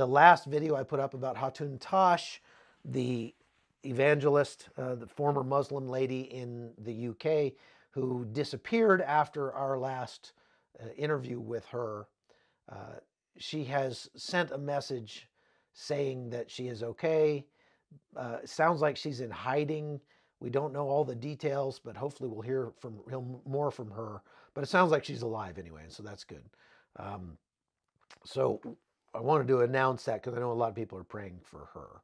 the last video I put up about Hatun Tash, the evangelist, uh, the former Muslim lady in the UK who disappeared after our last uh, interview with her. Uh, she has sent a message saying that she is okay. Uh, sounds like she's in hiding. We don't know all the details, but hopefully we'll hear from more from her. But it sounds like she's alive anyway, so that's good. Um, so I wanted to announce that because I know a lot of people are praying for her.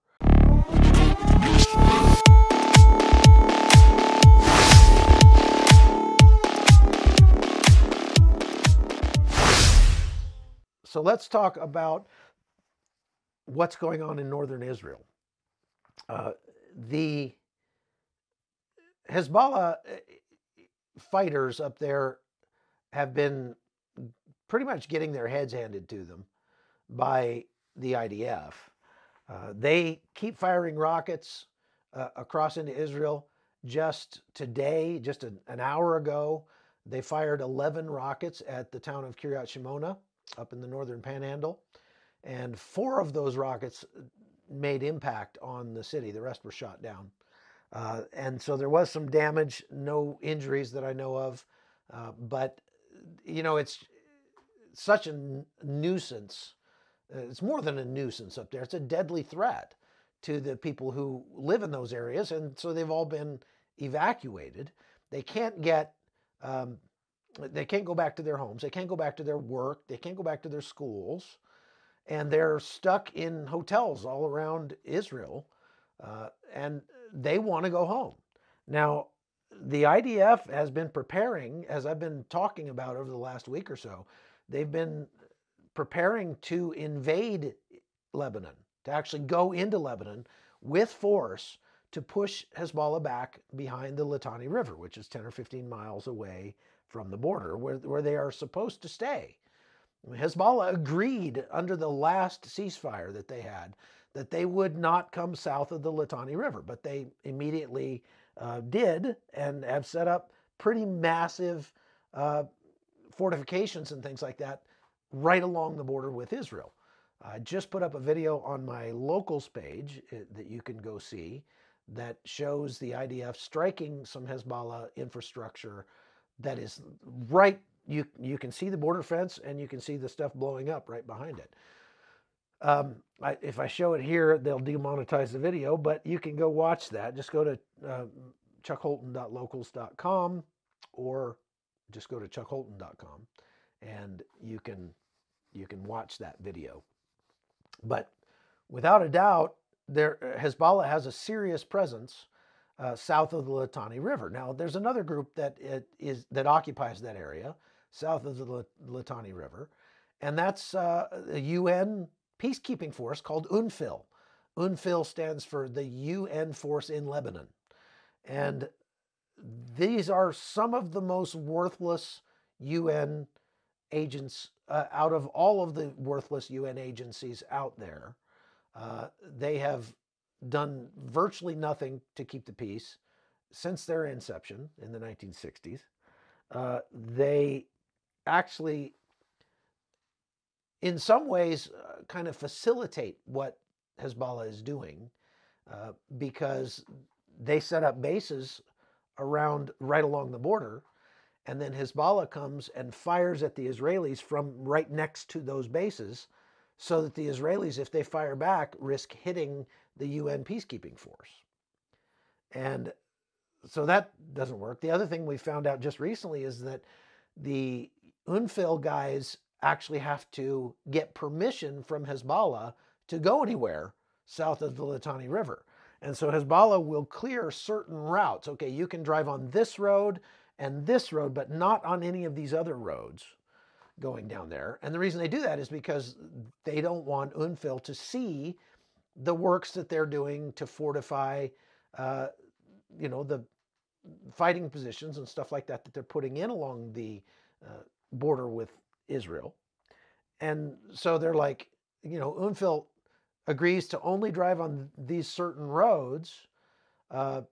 So let's talk about what's going on in northern Israel. Uh, the Hezbollah uh, fighters up there have been pretty much getting their heads handed to them by the IDF. Uh, they keep firing rockets uh, across into Israel. Just today, just an, an, hour ago, they fired 11 rockets at the town of Kiryat Shimona up in the northern panhandle. And four of those rockets made impact on the city. The rest were shot down. Uh, and so there was some damage, no injuries that I know of. Uh, but, you know, it's such a nuisance uh, it's more than a nuisance up there. It's a deadly threat to the people who live in those areas. And so they've all been evacuated. They can't get, um, they can't go back to their homes. They can't go back to their work. They can't go back to their schools. And they're stuck in hotels all around Israel. Uh, and they want to go home. Now, the IDF has been preparing, as I've been talking about over the last week or so, they've been preparing to invade Lebanon, to actually go into Lebanon with force to push Hezbollah back behind the Litani River, which is 10 or 15 miles away from the border, where, where they are supposed to stay. Hezbollah agreed under the last ceasefire that they had that they would not come south of the Litani River, but they immediately uh, did and have set up pretty massive uh, fortifications and things like that right along the border with Israel. I just put up a video on my locals page eh, that you can go see that shows the IDF striking some Hezbollah infrastructure that is right. You, you can see the border fence and you can see the stuff blowing up right behind it. Um, I, if I show it here, they'll demonetize the video, but you can go watch that. Just go to uh, chuckholton.locals.com or just go to chuckholton.com and you can you can watch that video. But without a doubt, there Hezbollah has a serious presence uh, south of the Litani River. Now, there's another group that is that occupies that area south of the Litani River, and that's uh, a UN peacekeeping force called UNFIL. UNFIL stands for the UN Force in Lebanon, and these are some of the most worthless UN agents uh, out of all of the worthless UN agencies out there. Uh, they have done virtually nothing to keep the peace since their inception in the 1960s. Uh, they actually, in some ways, uh, kind of facilitate what Hezbollah is doing uh, because they set up bases around right along the border and then Hezbollah comes and fires at the Israelis from right next to those bases so that the Israelis, if they fire back, risk hitting the UN peacekeeping force. And so that doesn't work. The other thing we found out just recently is that the UNFIL guys actually have to get permission from Hezbollah to go anywhere south of the Litani River. And so Hezbollah will clear certain routes. Okay, you can drive on this road, and this road, but not on any of these other roads going down there. And the reason they do that is because they don't want UNFIL to see the works that they're doing to fortify, uh, you know, the fighting positions and stuff like that that they're putting in along the uh, border with Israel. And so they're like, you know, UNFIL agrees to only drive on these certain roads uh,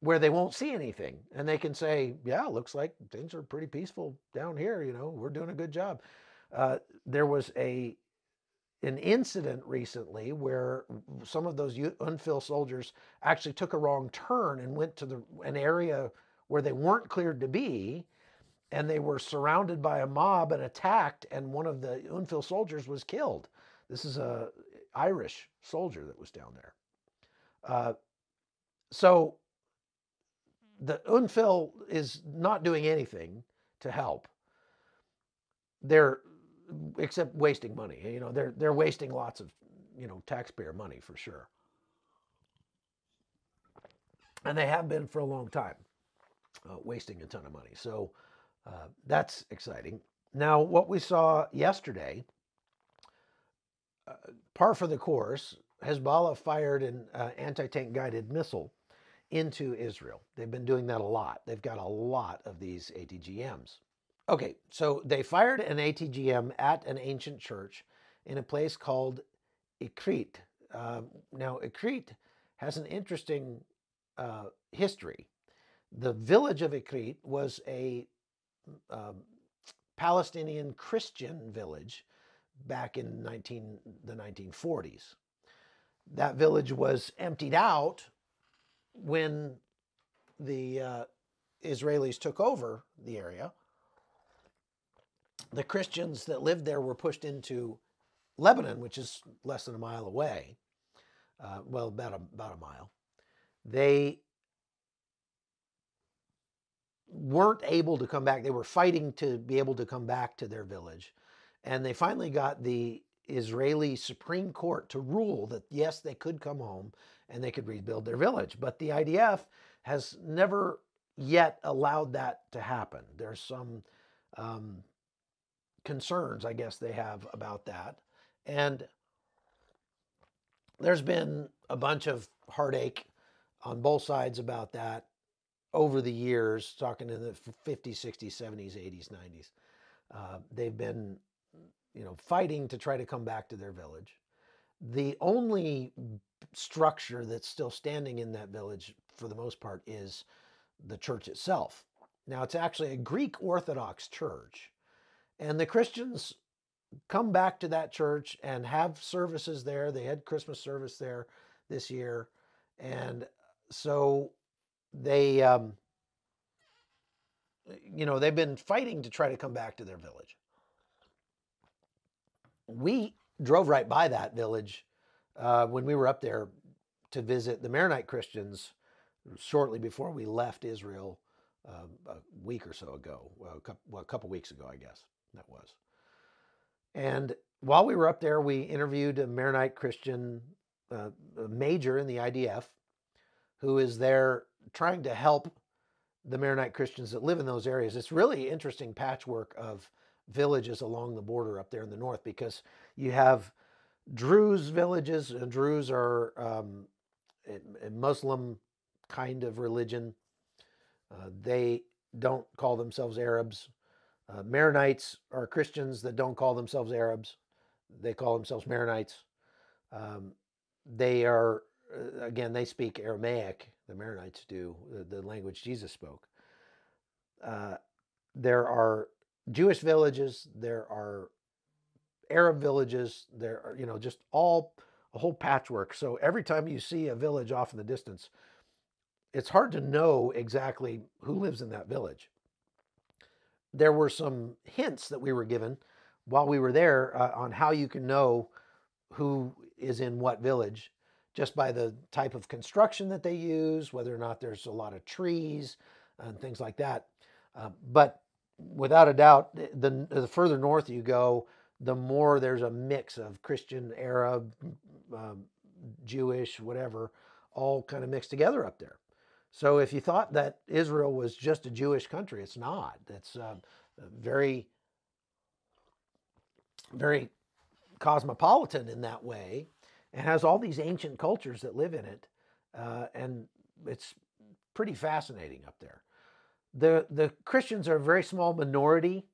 where they won't see anything and they can say, yeah, looks like things are pretty peaceful down here. You know, we're doing a good job. Uh, there was a an incident recently where some of those UNFIL soldiers actually took a wrong turn and went to the, an area where they weren't cleared to be, and they were surrounded by a mob and attacked, and one of the UNFIL soldiers was killed. This is a Irish soldier that was down there. Uh, so the UNFIL is not doing anything to help. They're except wasting money. You know, they're they're wasting lots of you know taxpayer money for sure, and they have been for a long time, uh, wasting a ton of money. So uh, that's exciting. Now, what we saw yesterday, uh, par for the course, Hezbollah fired an uh, anti-tank guided missile into Israel. They've been doing that a lot. They've got a lot of these ATGMs. Okay, so they fired an ATGM at an ancient church in a place called Ikrit. Uh, now, Ikrit has an interesting uh, history. The village of Ikrit was a um, Palestinian Christian village back in 19, the 1940s. That village was emptied out when the uh, Israelis took over the area the Christians that lived there were pushed into Lebanon, which is less than a mile away. Uh, well, about a, about a mile. They weren't able to come back. They were fighting to be able to come back to their village. And they finally got the Israeli Supreme Court to rule that yes, they could come home and they could rebuild their village. But the IDF has never yet allowed that to happen. There's some um, concerns, I guess, they have about that. And there's been a bunch of heartache on both sides about that over the years, talking in the 50s, 60s, 70s, 80s, 90s. Uh, they've been, you know, fighting to try to come back to their village. The only structure that's still standing in that village, for the most part, is the church itself. Now, it's actually a Greek Orthodox church. And the Christians come back to that church and have services there. They had Christmas service there this year. And so they, um, you know, they've been fighting to try to come back to their village. We drove right by that village uh, when we were up there to visit the Maronite Christians shortly before we left Israel uh, a week or so ago, well, a couple, well, a couple weeks ago, I guess that was. And while we were up there, we interviewed a Maronite Christian uh, major in the IDF who is there trying to help the Maronite Christians that live in those areas. It's really interesting patchwork of villages along the border up there in the north because you have Druze villages, and Druze are um, a Muslim kind of religion. Uh, they don't call themselves Arabs. Uh, Maronites are Christians that don't call themselves Arabs. They call themselves Maronites. Um, they are, uh, again, they speak Aramaic, the Maronites do, the, the language Jesus spoke. Uh, there are Jewish villages, there are Arab villages, there are, you know, just all a whole patchwork. So every time you see a village off in the distance, it's hard to know exactly who lives in that village there were some hints that we were given while we were there uh, on how you can know who is in what village just by the type of construction that they use, whether or not there's a lot of trees and things like that. Uh, but without a doubt, the, the further north you go, the more there's a mix of Christian, Arab, uh, Jewish, whatever, all kind of mixed together up there. So if you thought that Israel was just a Jewish country, it's not. It's uh, very, very cosmopolitan in that way and has all these ancient cultures that live in it. Uh, and it's pretty fascinating up there. The, the Christians are a very small minority.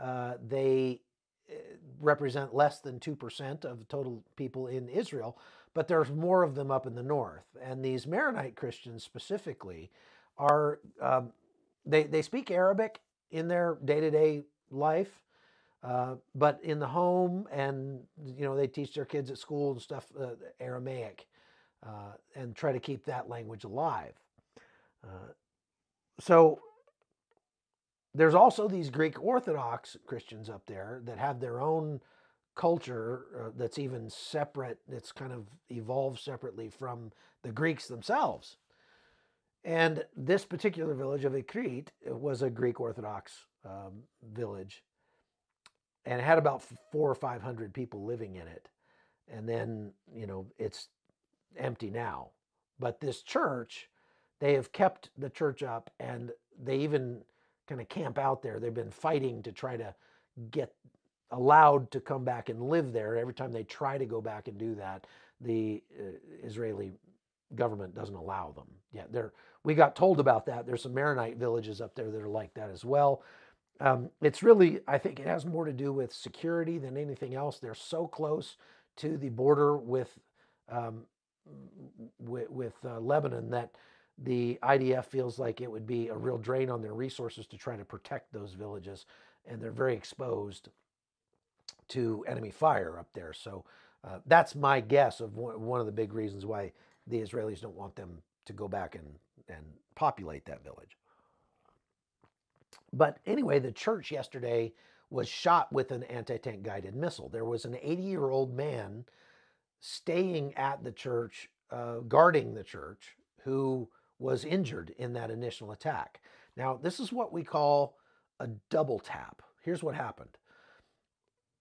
Uh, they uh, represent less than 2% of total people in Israel, but there's more of them up in the north. And these Maronite Christians specifically are, um, they, they speak Arabic in their day to day life. Uh, but in the home, and you know, they teach their kids at school and stuff uh, Aramaic, uh, and try to keep that language alive. Uh, so there's also these Greek Orthodox Christians up there that have their own culture uh, that's even separate, that's kind of evolved separately from the Greeks themselves. And this particular village of Ikrit was a Greek Orthodox um, village and it had about four or 500 people living in it. And then, you know, it's empty now. But this church, they have kept the church up and they even kind of camp out there. They've been fighting to try to get allowed to come back and live there. Every time they try to go back and do that, the uh, Israeli government doesn't allow them. Yeah, there. We got told about that. There's some Maronite villages up there that are like that as well. Um, it's really, I think, it has more to do with security than anything else. They're so close to the border with um, with, with uh, Lebanon that the IDF feels like it would be a real drain on their resources to try to protect those villages, and they're very exposed to enemy fire up there. So uh, that's my guess of one of the big reasons why the Israelis don't want them to go back and, and populate that village. But anyway, the church yesterday was shot with an anti tank guided missile. There was an 80 year old man staying at the church, uh, guarding the church, who was injured in that initial attack. Now, this is what we call a double tap. Here's what happened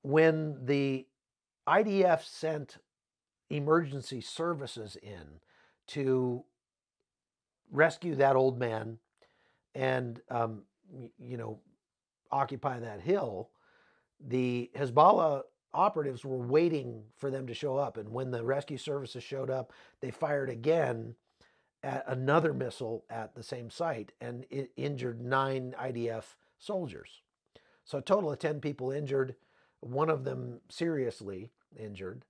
when the IDF sent emergency services in to rescue that old man and um, you know occupy that hill the hezbollah operatives were waiting for them to show up and when the rescue services showed up they fired again at another missile at the same site and it injured nine idf soldiers so a total of 10 people injured one of them seriously injured,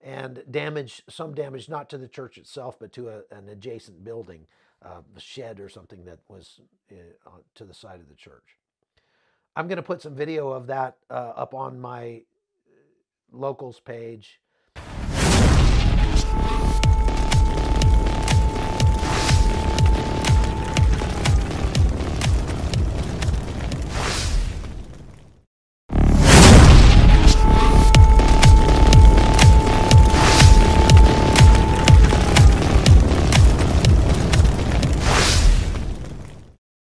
and damage, some damage not to the church itself, but to a, an adjacent building, uh, a shed or something that was uh, to the side of the church. I'm going to put some video of that uh, up on my uh, locals page